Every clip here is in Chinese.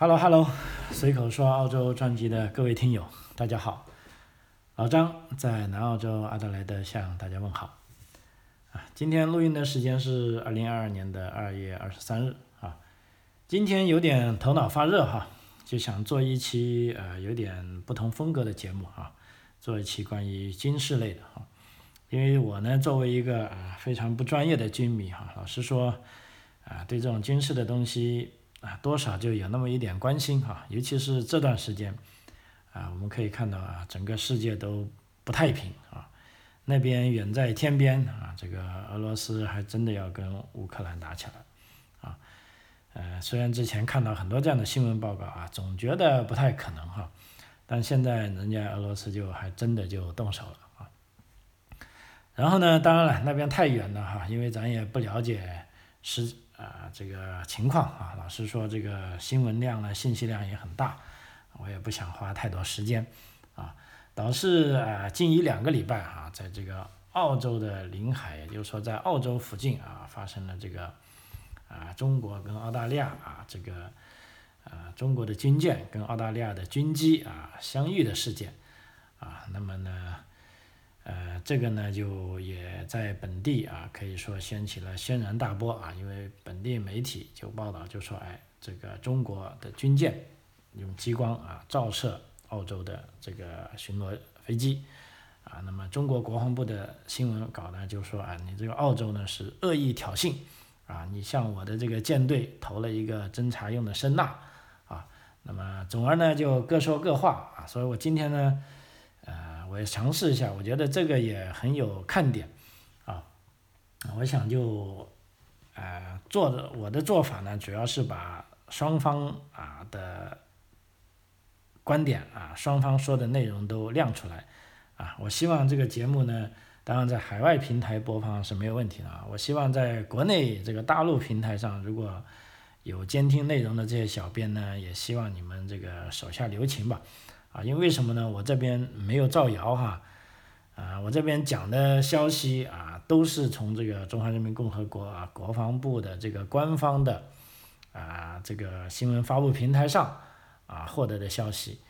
Hello Hello，随口说澳洲专辑的各位听友，大家好，老张在南澳洲阿德莱德向大家问好。啊，今天录音的时间是二零二二年的二月二十三日啊。今天有点头脑发热哈，就想做一期呃有点不同风格的节目啊，做一期关于军事类的哈。因为我呢作为一个啊非常不专业的军迷哈，老实说啊对这种军事的东西。啊，多少就有那么一点关心哈，尤其是这段时间，啊，我们可以看到啊，整个世界都不太平啊，那边远在天边啊，这个俄罗斯还真的要跟乌克兰打起来，啊，呃，虽然之前看到很多这样的新闻报告啊，总觉得不太可能哈，但现在人家俄罗斯就还真的就动手了啊，然后呢，当然了，那边太远了哈，因为咱也不了解实。啊，这个情况啊，老实说，这个新闻量呢，信息量也很大，我也不想花太多时间，啊，导致啊，近一两个礼拜啊，在这个澳洲的领海，也就是说在澳洲附近啊，发生了这个啊，中国跟澳大利亚啊，这个啊，中国的军舰跟澳大利亚的军机啊相遇的事件，啊，那么呢？呃，这个呢，就也在本地啊，可以说掀起了轩然大波啊，因为本地媒体就报道就说，哎，这个中国的军舰用激光啊照射澳洲的这个巡逻飞机啊，那么中国国防部的新闻稿呢就说啊，你这个澳洲呢是恶意挑衅啊，你向我的这个舰队投了一个侦察用的声呐啊，那么总而呢就各说各话啊，所以我今天呢。我也尝试一下，我觉得这个也很有看点，啊，我想就，呃，做的我的做法呢，主要是把双方啊的观点啊，双方说的内容都亮出来，啊，我希望这个节目呢，当然在海外平台播放是没有问题的啊，我希望在国内这个大陆平台上，如果有监听内容的这些小编呢，也希望你们这个手下留情吧。啊，因为什么呢？我这边没有造谣哈，啊，我这边讲的消息啊，都是从这个中华人民共和国啊国防部的这个官方的啊这个新闻发布平台上啊获得的消息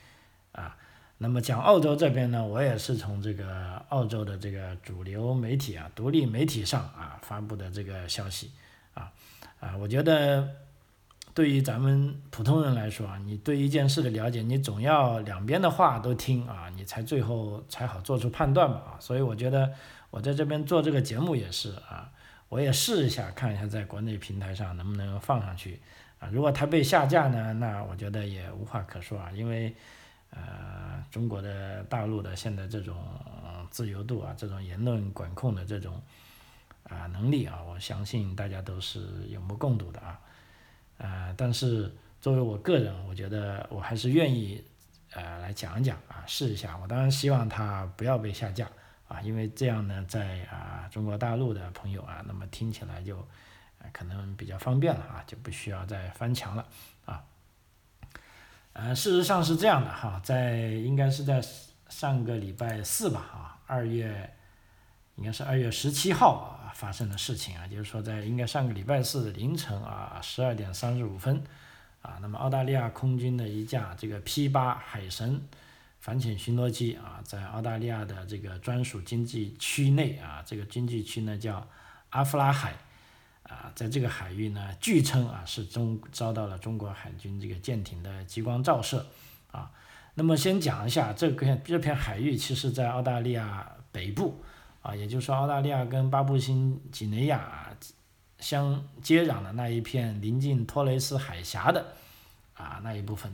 啊。那么讲澳洲这边呢，我也是从这个澳洲的这个主流媒体啊、独立媒体上啊发布的这个消息啊啊，我觉得。对于咱们普通人来说啊，你对一件事的了解，你总要两边的话都听啊，你才最后才好做出判断嘛啊。所以我觉得我在这边做这个节目也是啊，我也试一下看一下在国内平台上能不能放上去啊。如果它被下架呢，那我觉得也无话可说啊，因为呃中国的大陆的现在这种自由度啊，这种言论管控的这种啊能力啊，我相信大家都是有目共睹的啊。呃，但是作为我个人，我觉得我还是愿意，呃，来讲讲啊，试一下。我当然希望它不要被下架啊，因为这样呢，在啊中国大陆的朋友啊，那么听起来就，呃，可能比较方便了啊，就不需要再翻墙了啊。呃，事实上是这样的哈，在应该是在上个礼拜四吧啊，二月，应该是二月十七号啊。发生的事情啊，就是说在应该上个礼拜四凌晨啊十二点三十五分，啊，那么澳大利亚空军的一架这个 P 八海神反潜巡逻机啊，在澳大利亚的这个专属经济区内啊，这个经济区呢叫阿夫拉海，啊，在这个海域呢，据称啊是中遭到了中国海军这个舰艇的激光照射，啊，那么先讲一下这片这片海域，其实在澳大利亚北部。啊，也就是说，澳大利亚跟巴布新几内亚相接壤的那一片临近托雷斯海峡的啊那一部分，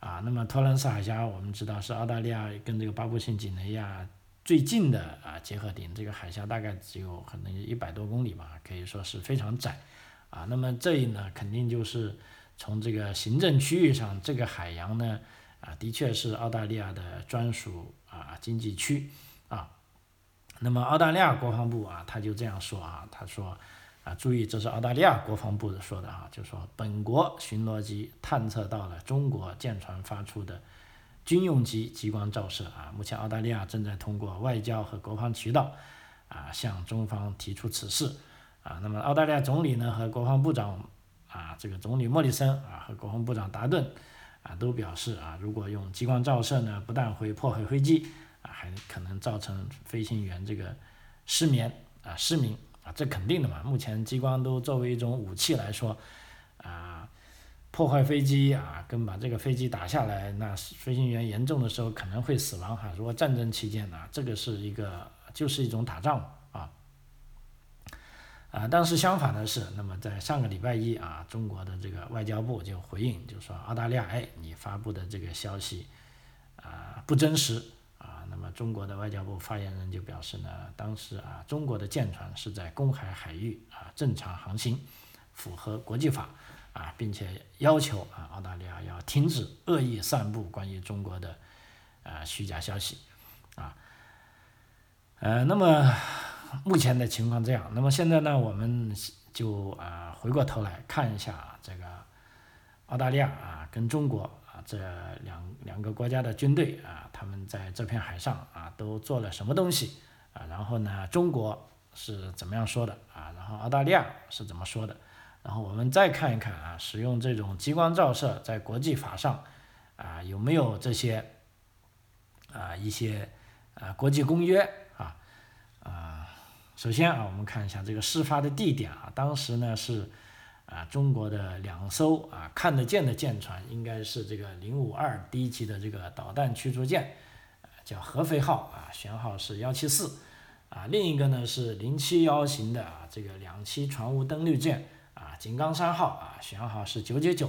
啊，那么托雷斯海峡我们知道是澳大利亚跟这个巴布新几内亚最近的啊结合点，这个海峡大概只有可能一百多公里吧，可以说是非常窄，啊，那么这里呢肯定就是从这个行政区域上，这个海洋呢啊的确是澳大利亚的专属啊经济区啊。那么澳大利亚国防部啊，他就这样说啊，他说，啊，注意，这是澳大利亚国防部说的啊，就说本国巡逻机探测到了中国舰船发出的军用级激光照射啊，目前澳大利亚正在通过外交和国防渠道啊向中方提出此事啊，那么澳大利亚总理呢和国防部长啊，这个总理莫里森啊和国防部长达顿啊都表示啊，如果用激光照射呢，不但会破坏飞机，还可能造成飞行员这个失眠啊失明啊，这肯定的嘛。目前激光都作为一种武器来说啊。破坏飞机啊，跟把这个飞机打下来，那飞行员严重的时候可能会死亡哈。如果战争期间呢，这个是一个就是一种打仗啊啊。但是相反的是，那么在上个礼拜一啊，中国的这个外交部就回应，就说澳大利亚，哎，你发布的这个消息啊不真实。中国的外交部发言人就表示呢，当时啊，中国的舰船是在公海海域啊正常航行，符合国际法。啊，并且要求啊，澳大利亚要停止恶意散布关于中国的啊虚假消息，啊，呃，那么目前的情况这样，那么现在呢，我们就啊回过头来看一下这个澳大利亚啊跟中国这两两个国家的军队啊，他们在这片海上啊都做了什么东西啊，然后呢，中国是怎么样说的？啊，然后澳大利亚是怎么说的？然后我们再看一看啊，使用这种激光照射在国际法上啊有没有这些啊一些啊国际公约？啊啊，首先啊我们看一下这个事发的地点啊，当时呢是啊中国的两艘啊看得见的舰船，应该是这个零五二 D 级的这个导弹驱逐舰，叫合肥号啊，舷号是幺七四啊，另一个呢是零七幺型的啊这个两栖船坞登陆舰。啊，井冈山号啊，舷号是九九九，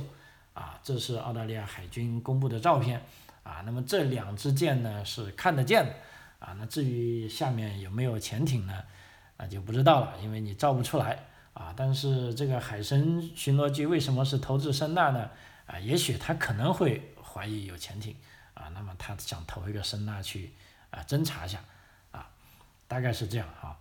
啊，这是澳大利亚海军公布的照片，啊，那么这两支舰呢是看得见的，啊，那至于下面有没有潜艇呢，那就不知道了，因为你照不出来，啊，但是这个海神巡逻机为什么是投掷声呐呢？啊，也许他可能会怀疑有潜艇，啊，那么他想投一个声呐去啊侦查一下，啊，大概是这样哈。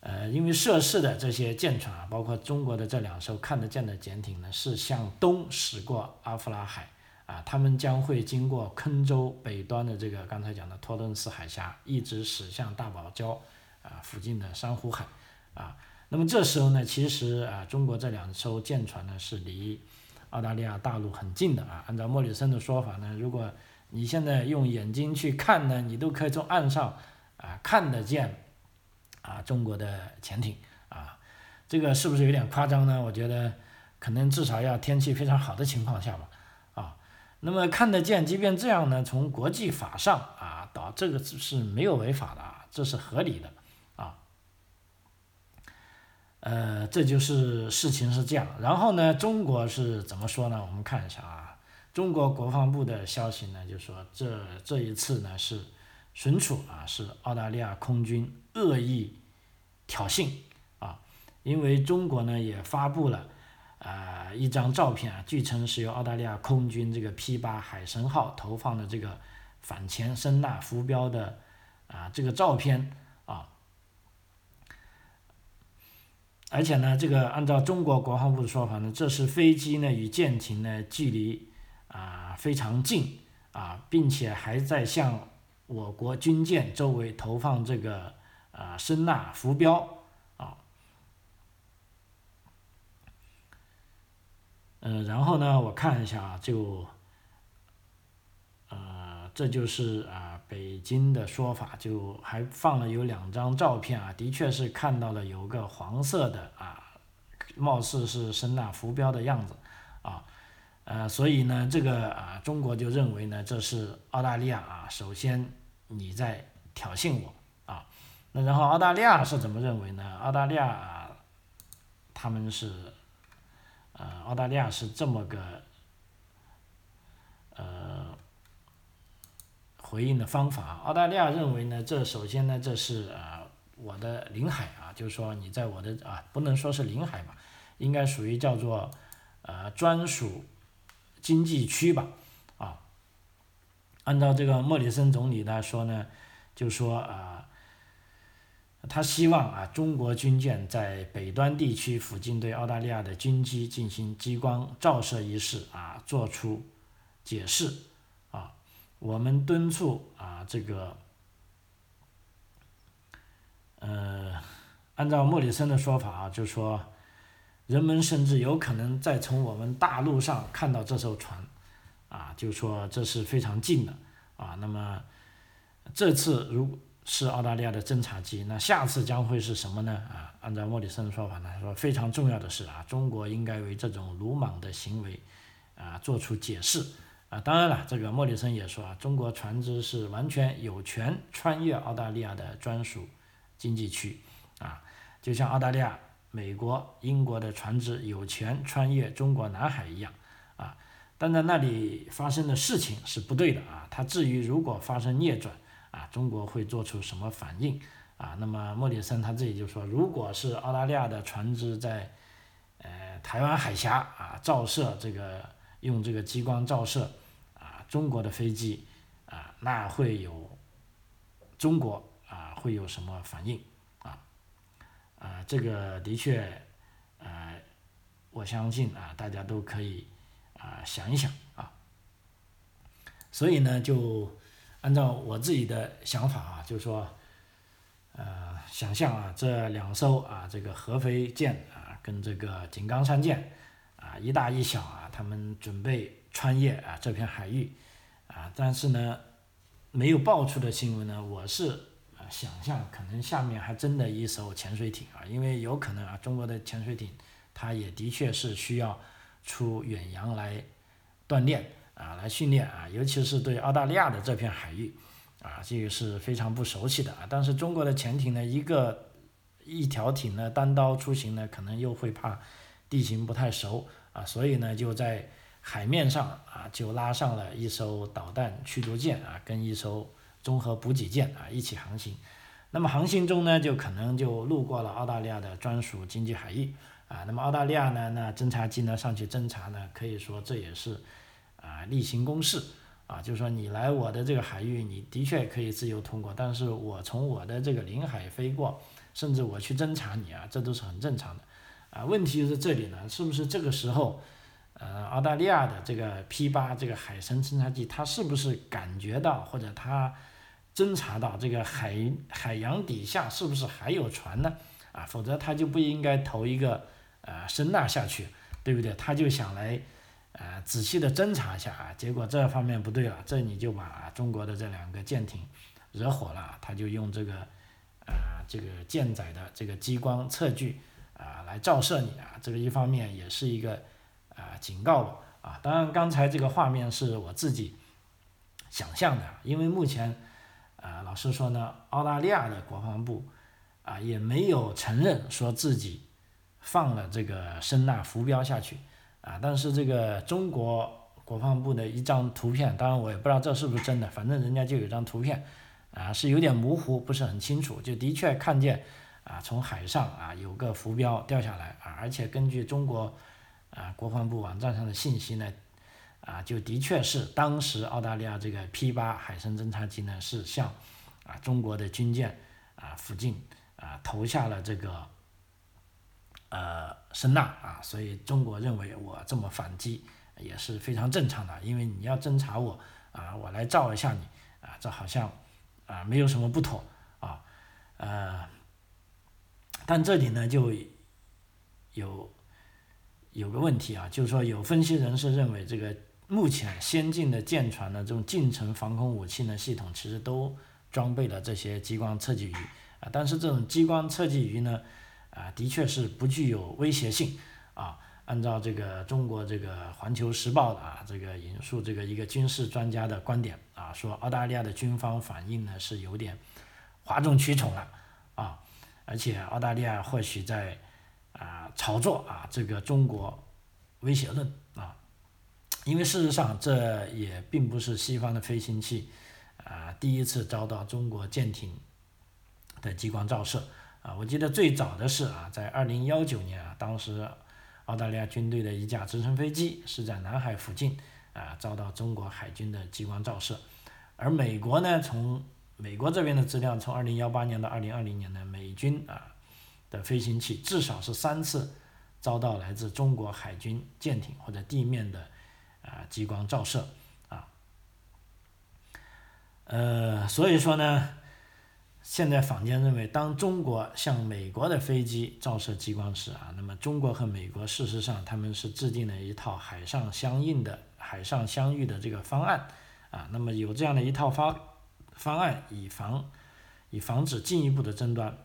呃，因为涉事的这些舰船啊，包括中国的这两艘看得见的潜艇呢，是向东驶过阿夫拉海啊，他们将会经过坑州北端的这个刚才讲的托顿斯海峡，一直驶向大堡礁啊附近的珊瑚海啊。那么这时候呢，其实啊，中国这两艘舰船呢是离澳大利亚大陆很近的啊。按照莫里森的说法呢，如果你现在用眼睛去看呢，你都可以从岸上啊看得见。啊，中国的潜艇啊，这个是不是有点夸张呢？我觉得可能至少要天气非常好的情况下吧，啊，那么看得见，即便这样呢，从国际法上啊，到这个是没有违法的啊，这是合理的，呃，这就是事情是这样。然后呢，中国是怎么说呢？我们看一下啊，中国国防部的消息呢，就说这这一次呢是。存储啊，是澳大利亚空军恶意挑衅啊，因为中国呢也发布了啊一张照片啊，据称是由澳大利亚空军这个 P 八海神号投放的这个反潜声呐浮标的啊这个照片啊，而且呢，这个按照中国国防部的说法呢，这是飞机呢与舰艇呢距离啊非常近啊，并且还在向。我国军舰周围投放这个啊声呐浮标啊，呃，然后呢，我看一下啊，就呃，这就是啊北京的说法，就还放了有两张照片啊，的确是看到了有个黄色的啊，貌似是声呐浮标的样子啊，呃，所以呢，这个啊，中国就认为呢，这是澳大利亚啊，首先。你在挑衅我啊？那然后澳大利亚是怎么认为呢？澳大利亚他们是呃，澳大利亚是这么个呃回应的方法。澳大利亚认为呢，这首先呢，这是啊我的领海啊，就是说你在我的啊，不能说是领海吧，应该属于叫做呃专属经济区吧啊。按照这个莫里森总理来说呢，就说啊，他希望啊中国军舰在北端地区附近对澳大利亚的军机进行激光照射一事啊做出解释，我们敦促啊这个，呃，按照莫里森的说法啊，就说人们甚至有可能再从我们大陆上看到这艘船，啊，就说这是非常近的，啊，那么这次如是澳大利亚的侦察机，那下次将会是什么呢？啊，按照莫里森的说法呢，说非常重要的是啊，中国应该为这种鲁莽的行为啊做出解释。啊，当然了，这个莫里森也说啊，中国船只是完全有权穿越澳大利亚的专属经济区，啊，就像澳大利亚、美国、英国的船只有权穿越中国南海一样，啊，但在那里发生的事情是不对的啊。他至于如果发生逆转，啊，中国会做出什么反应？啊，那么莫里森他自己就说，如果是澳大利亚的船只在呃台湾海峡啊照射这个用这个激光照射。中国的飞机啊，那会有中国啊会有什么反应啊？啊，这个的确，呃，我相信啊，大家都可以啊想一想啊。所以呢，就按照我自己的想法啊，就是说，呃，想象啊，这两艘啊，这个合肥舰啊，跟这个井冈山舰啊，一大一小啊，他们准备穿越啊这片海域。啊，但是呢，没有爆出的新闻呢，我是啊想象可能下面还真的一艘潜水艇啊，因为有可能啊，中国的潜水艇它也的确是需要出远洋来锻炼啊，来训练啊，尤其是对澳大利亚的这片海域啊，这个是非常不熟悉的啊。但是中国的潜艇呢，一个一条艇呢单刀出行呢，可能又会怕地形不太熟啊，所以呢就在。海面上啊，就拉上了一艘导弹驱逐舰啊，跟一艘综合补给舰啊一起航行。那么航行中呢，就可能就路过了澳大利亚的专属经济海域啊。那么澳大利亚呢，那侦察机呢上去侦察呢，可以说这也是啊例行公事啊。就是说你来我的这个海域，你的确可以自由通过，但是我从我的这个领海飞过，甚至我去侦察你啊，这都是很正常的啊。问题是这里呢，是不是这个时候？呃，澳大利亚的这个 P 八这个海神侦察机，它是不是感觉到或者它侦察到这个海海洋底下是不是还有船呢？啊，否则它就不应该投一个呃声呐下去，对不对？他就想来呃仔细的侦查一下啊，结果这方面不对了，这你就把中国的这两个舰艇惹火了，他就用这个啊这个舰载的这个激光测距啊来照射你啊，这个一方面也是一个。警告我啊！当然，刚才这个画面是我自己想象的，因为目前啊，老实说呢，澳大利亚的国防部啊也没有承认说自己放了这个声呐浮标下去啊。但是这个中国国防部的一张图片，当然我也不知道这是不是真的，反正人家就有张图片啊，是有点模糊，不是很清楚，就的确看见啊，从海上啊有个浮标掉下来啊，而且根据中国。啊，国防部网站上的信息呢，啊，就的确是当时澳大利亚这个 P 八海参侦察机呢是向啊中国的军舰啊附近啊投下了这个呃声呐啊，所以中国认为我这么反击也是非常正常的，因为你要侦察我啊，我来照一下你啊，这好像啊没有什么不妥啊，呃，但这里呢就有。有个问题啊，就是说有分析人士认为，这个目前先进的舰船的这种近程防空武器呢系统，其实都装备了这些激光测距仪啊，但是这种激光测距仪呢，啊，的确是不具有威胁性啊。按照这个中国这个环球时报的啊，这个引述这个一个军事专家的观点啊，说澳大利亚的军方反应呢是有点哗众取宠了啊，而且澳大利亚或许在。啊，炒作啊，这个中国威胁论啊，因为事实上这也并不是西方的飞行器啊第一次遭到中国舰艇的激光照射啊。我记得最早的是啊，在二零幺九年啊，当时澳大利亚军队的一架直升飞机是在南海附近啊遭到中国海军的激光照射，而美国呢，从美国这边的资料，从二零幺八年到二零二零年呢，美军啊。的飞行器至少是三次遭到来自中国海军舰艇或者地面的啊激光照射啊，呃，所以说呢，现在坊间认为，当中国向美国的飞机照射激光时啊，那么中国和美国事实上他们是制定了一套海上相应的海上相遇的这个方案啊，那么有这样的一套方方案以防以防止进一步的争端。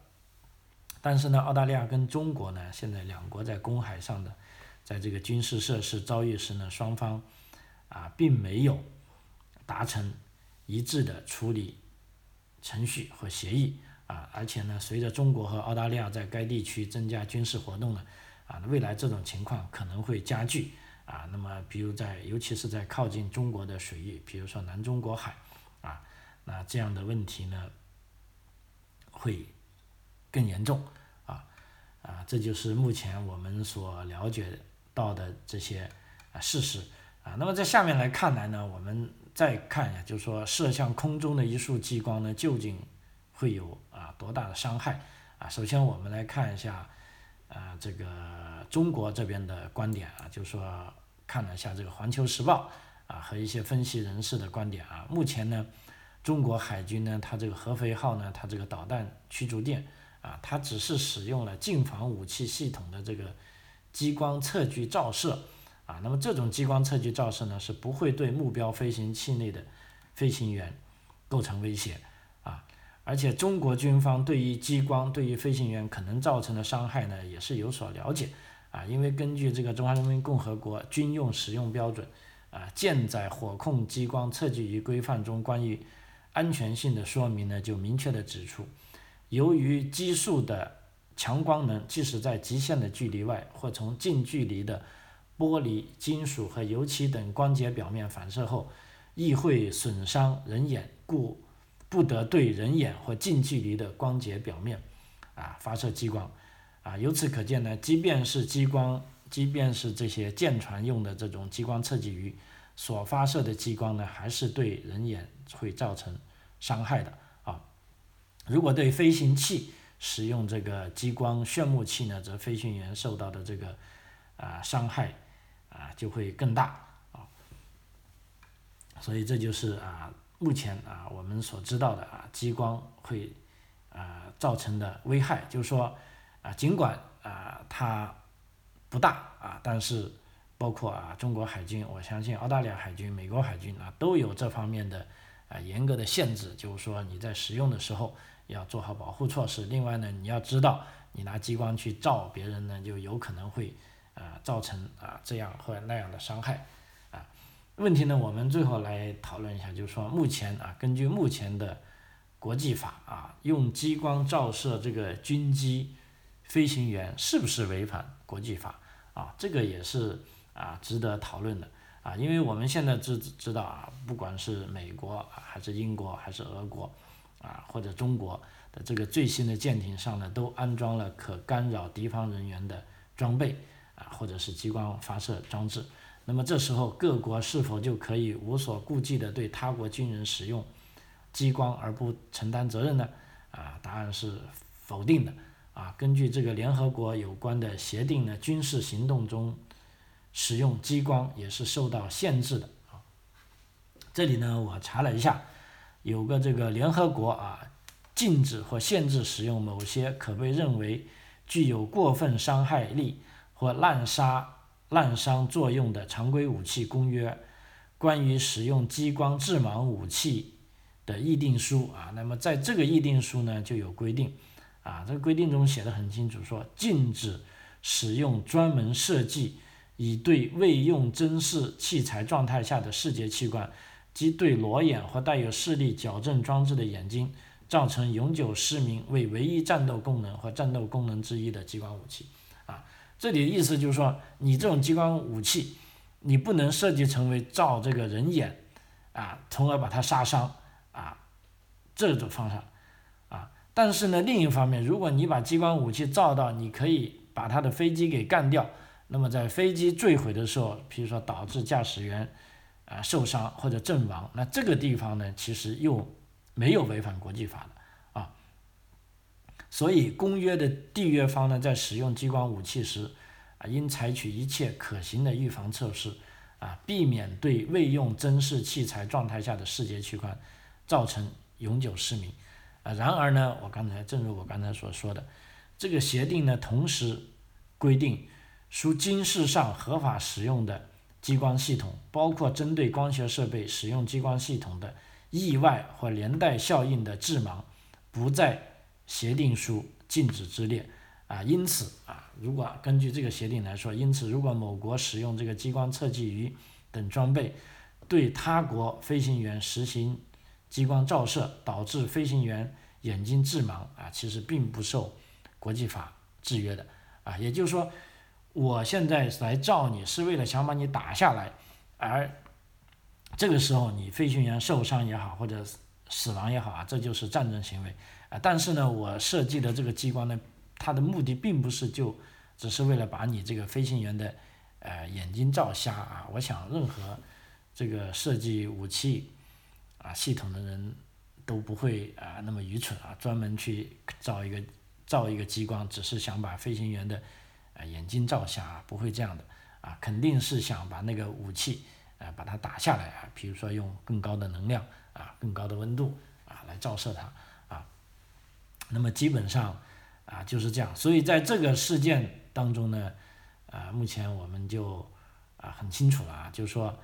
但是呢，澳大利亚跟中国呢，现在两国在公海上的在这个军事设施遭遇时呢，双方啊并没有达成一致的处理。程序和协议啊，而且呢，随着中国和澳大利亚在该地区增加军事活动呢，啊，未来这种情况可能会加剧啊。那么，比如在，尤其是在靠近中国的水域，比如说南中国海啊，那这样的问题呢，会更严重啊啊，这就是目前我们所了解到的这些啊事实啊。那么在下面来看来呢，我们。再看一下，就是说射向空中的一束激光呢，究竟会有啊多大的伤害啊？首先我们来看一下，啊这个中国这边的观点啊，就是说看了一下这个《环球时报》啊和一些分析人士的观点啊，目前呢，中国海军呢，它这个合肥号呢，它这个导弹驱逐舰啊，它只是使用了近防武器系统的这个激光测距照射。啊，那么这种激光测距照射呢，是不会对目标飞行器内的飞行员构成威胁啊，而且中国军方对于激光对于飞行员可能造成的伤害呢，也是有所了解啊，因为根据这个中华人民共和国军用使用标准啊，舰载火控激光测距仪规范中关于安全性的说明呢，就明确的指出，由于激素的强光能，即使在极限的距离外或从近距离的玻璃、金属和油漆等光洁表面反射后，亦会损伤人眼，故不得对人眼或近距离的光洁表面啊发射激光啊。由此可见呢，即便是激光，即便是这些舰船用的这种激光测距仪所发射的激光呢，还是对人眼会造成伤害的。如果对飞行器使用这个激光炫目器呢，则飞行员受到的这个啊伤害。啊，就会更大啊，所以这就是啊，目前啊我们所知道的啊，激光会啊造成的危害，就是说啊，尽管啊它不大啊，但是包括啊中国海军，我相信澳大利亚海军、美国海军啊都有这方面的啊严格的限制，就是说你在使用的时候要做好保护措施。另外呢，你要知道，你拿激光去照别人呢，就有可能会。啊，造成啊这样或那样的伤害，啊，问题呢，我们最后来讨论一下，就是说目前啊，根据目前的国际法啊，用激光照射这个军机飞行员是不是违反国际法啊？这个也是啊值得讨论的啊，因为我们现在知知道啊，不管是美国还是英国还是俄国啊或者中国的这个最新的舰艇上呢，都安装了可干扰敌方人员的装备。啊，或者是激光发射装置，那么这时候各国是否就可以无所顾忌地对他国军人使用激光而不承担责任呢？啊，答案是否定的。啊，根据这个联合国有关的协定呢，军事行动中使用激光也是受到限制的。啊，这里呢，我查了一下，有个这个联合国啊，禁止或限制使用某些可被认为具有过分伤害力。或滥杀滥伤作用的常规武器公约，关于使用激光致盲武器的议定书啊，那么在这个议定书呢就有规定，啊，这个规定中写的很清楚，说禁止使用专门设计以对未用侦视器材状态下的视觉器官即对裸眼或带有视力矫正装置的眼睛造成永久失明为唯一战斗功能或战斗功能之一的激光武器。啊这里的意思就是说，你这种激光武器，你不能设计成为照这个人眼，啊，从而把它杀伤，啊，这种方法，啊，但是呢，另一方面，如果你把激光武器照到，你可以把他的飞机给干掉，那么在飞机坠毁的时候，比如说导致驾驶员啊受伤或者阵亡，那这个地方呢，其实又没有违反国际法的啊。所以，公约的缔约方呢，在使用激光武器时，啊，应采取一切可行的预防措施，啊，避免对未用侦视器材状态下的视觉器官造成永久失明。啊，然而呢，我刚才正如我刚才所说的，这个协定呢，同时规定，属军事上合法使用的激光系统，包括针对光学设备使用激光系统的意外或连带效应的致盲，不在协定书禁止之列。啊，因此啊，如果根据这个协定来说，因此如果某国使用这个激光测距仪等装备，对他国飞行员实行。激光照射导致飞行员眼睛致盲啊，其实并不受国际法制约的啊。也就是说，我现在来照你是为了想把你打下来，而这个时候你飞行员受伤也好，或者死亡也好啊，这就是战争行为啊。但是呢，我设计的这个激光呢，它的目的并不是就只是为了把你这个飞行员的呃眼睛照瞎啊。我想，任何这个设计武器。啊，系统的人都不会啊那么愚蠢啊，专门去照一个照一个激光，只是想把飞行员的啊眼睛照瞎，啊不会这样的啊，肯定是想把那个武器啊把它打下来啊，比如说用更高的能量啊、更高的温度啊来照射它啊。那么基本上啊就是这样，所以在这个事件当中呢，啊目前我们就啊很清楚了啊，就是说。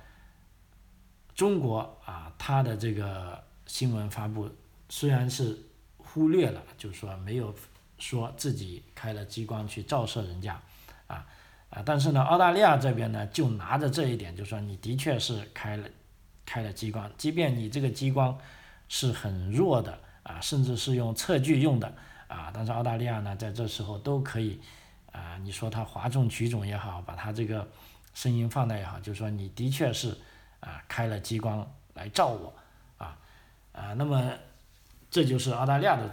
中国啊，它的这个新闻发布虽然是忽略了，就是说没有说自己开了激光去照射人家，啊啊，但是呢，澳大利亚这边呢就拿着这一点，就说你的确是开了开了激光，即便你这个激光是很弱的啊，甚至是用测距用的啊，但是澳大利亚呢在这时候都可以啊，你说它哗众取宠也好，把它这个声音放大也好，就说你的确是。啊，开了激光来照我，啊，啊，那么这就是澳大利亚的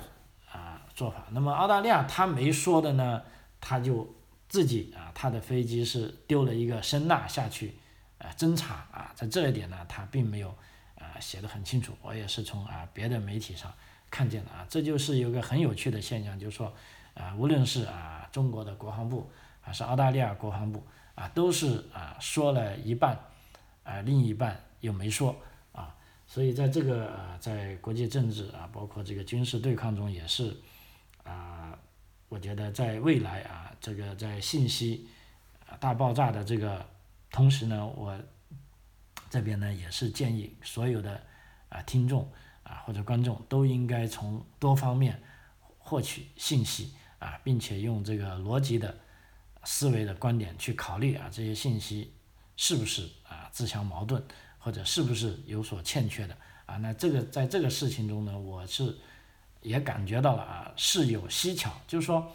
做法。那么澳大利亚他没说的呢，他就自己啊，他的飞机是丢了一个声呐下去，啊，侦查啊，在这一点呢，他并没有啊写的很清楚。我也是从啊别的媒体上看见的啊，这就是有个很有趣的现象，就是说啊，无论是啊中国的国防部还是澳大利亚国防部啊，都是啊说了一半。啊，另一半又没说啊，所以在这个啊，在国际政治啊，包括这个军事对抗中，也是啊，我觉得在未来啊，这个在信息大爆炸的这个同时呢，我这边呢也是建议所有的啊听众啊或者观众都应该从多方面获取信息啊，并且用这个逻辑的思维的观点去考虑啊这些信息。是不是啊自相矛盾，或者是不是有所欠缺的啊？那这个在这个事情中呢，我是也感觉到了啊，事有蹊跷。就是说，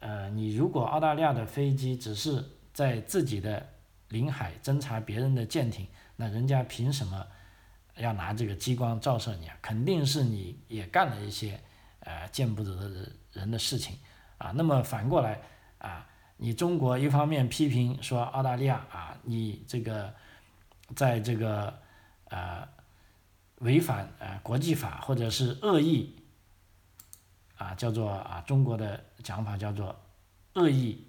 呃，你如果澳大利亚的飞机只是在自己的领海侦察别人的舰艇，那人家凭什么要拿这个激光照射你啊？肯定是你也干了一些呃见不得的人的事情啊。那么反过来啊。你中国一方面批评说澳大利亚啊，你这个在这个呃违反呃国际法或者是恶意啊，叫做啊中国的讲法叫做恶意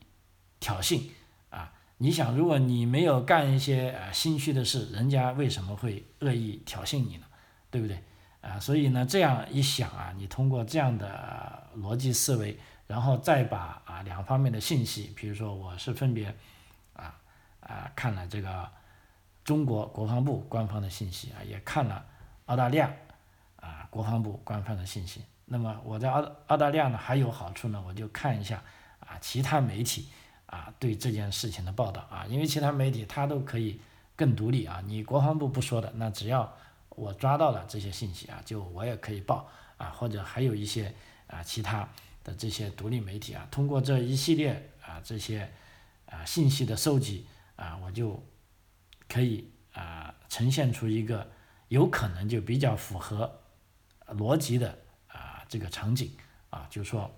挑衅啊。你想，如果你没有干一些呃心虚的事，人家为什么会恶意挑衅你呢？对不对？啊，所以呢，这样一想啊，你通过这样的逻辑思维。然后再把啊两方面的信息，比如说我是分别啊啊看了这个中国国防部官方的信息啊，也看了澳大利亚啊国防部官方的信息。那么我在澳澳大利亚呢还有好处呢，我就看一下啊其他媒体啊对这件事情的报道啊，因为其他媒体它都可以更独立啊，你国防部不说的，那只要我抓到了这些信息啊，就我也可以报啊，或者还有一些啊其他。的这些独立媒体啊，通过这一系列啊这些啊信息的收集啊，我就可以啊呈现出一个有可能就比较符合逻辑的这个场景啊，就说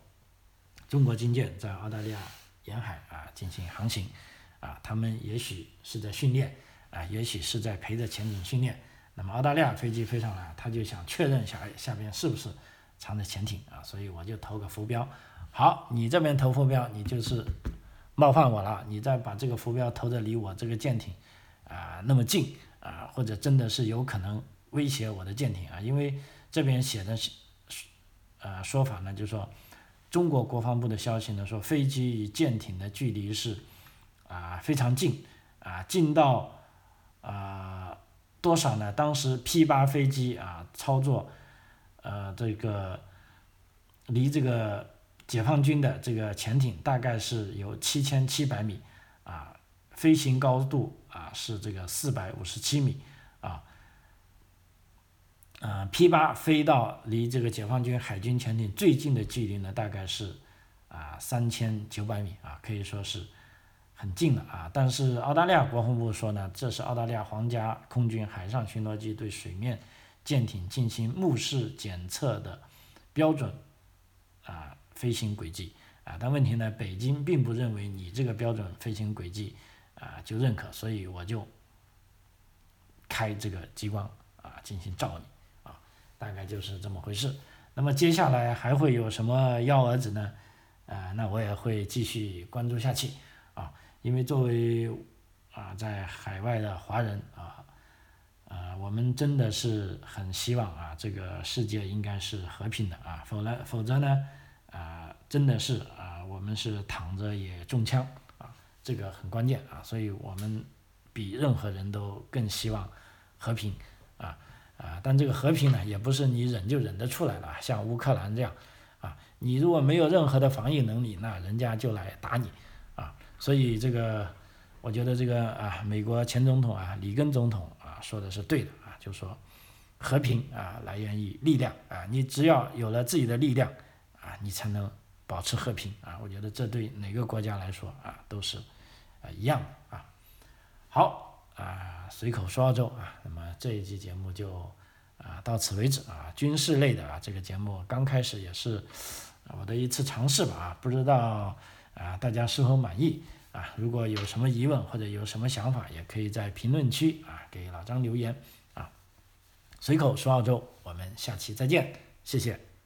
中国军舰在澳大利亚沿海啊进行航行啊，他们也许是在训练啊，也许是在陪着潜艇训练。那么澳大利亚飞机飞上来，他就想确认下下边是不是。藏着潜艇啊，所以我就投个浮标。好，你这边投浮标，你就是冒犯我了。你再把这个浮标投的离我这个舰艇啊那么近啊，或者真的是有可能威胁我的舰艇啊，因为这边写的是呃说法呢，就是说中国国防部的消息呢说飞机与舰艇的距离是啊非常近啊近到啊多少呢？当时 P 八飞机啊操作呃这个离这个解放军的这个潜艇大概是有七千七百米啊飞行高度啊是这个四百五十七米。呃，P 八飞到离这个解放军海军潜艇最近的距离呢，大概是啊三千九百米啊，可以说是很近了啊。但是澳大利亚国防部说呢，这是澳大利亚皇家空军海上巡逻机对水面舰艇进行目视检测的标准啊飞行轨迹啊。但问题呢，北京并不认为你这个标准飞行轨迹啊就认可，所以我就开这个激光啊进行照你。大概就是这么回事。那么接下来还会有什么幺蛾子呢？啊，那我也会继续关注下去啊。因为作为啊在海外的华人啊，呃，我们真的是很希望啊这个世界应该是和平的啊，否则否则呢啊真的是啊我们是躺着也中枪啊，这个很关键啊。所以我们比任何人都更希望和平啊。但这个和平呢，也不是你忍就忍得出来的，像乌克兰这样，啊，你如果没有任何的防御能力，那人家就来打你，啊，所以这个，我觉得这个啊，美国前总统啊，里根总统啊，说的是对的啊，就说和平啊，来源于力量啊，你只要有了自己的力量啊，你才能保持和平啊，我觉得这对哪个国家来说啊，都是啊一样的啊，好。啊，随口说澳洲啊，那么这一期节目就啊到此为止啊。军事类的啊，这个节目刚开始也是我的一次尝试吧啊，不知道啊大家是否满意啊？如果有什么疑问或者有什么想法，也可以在评论区啊给老张留言啊。随口说澳洲，我们下期再见，谢谢。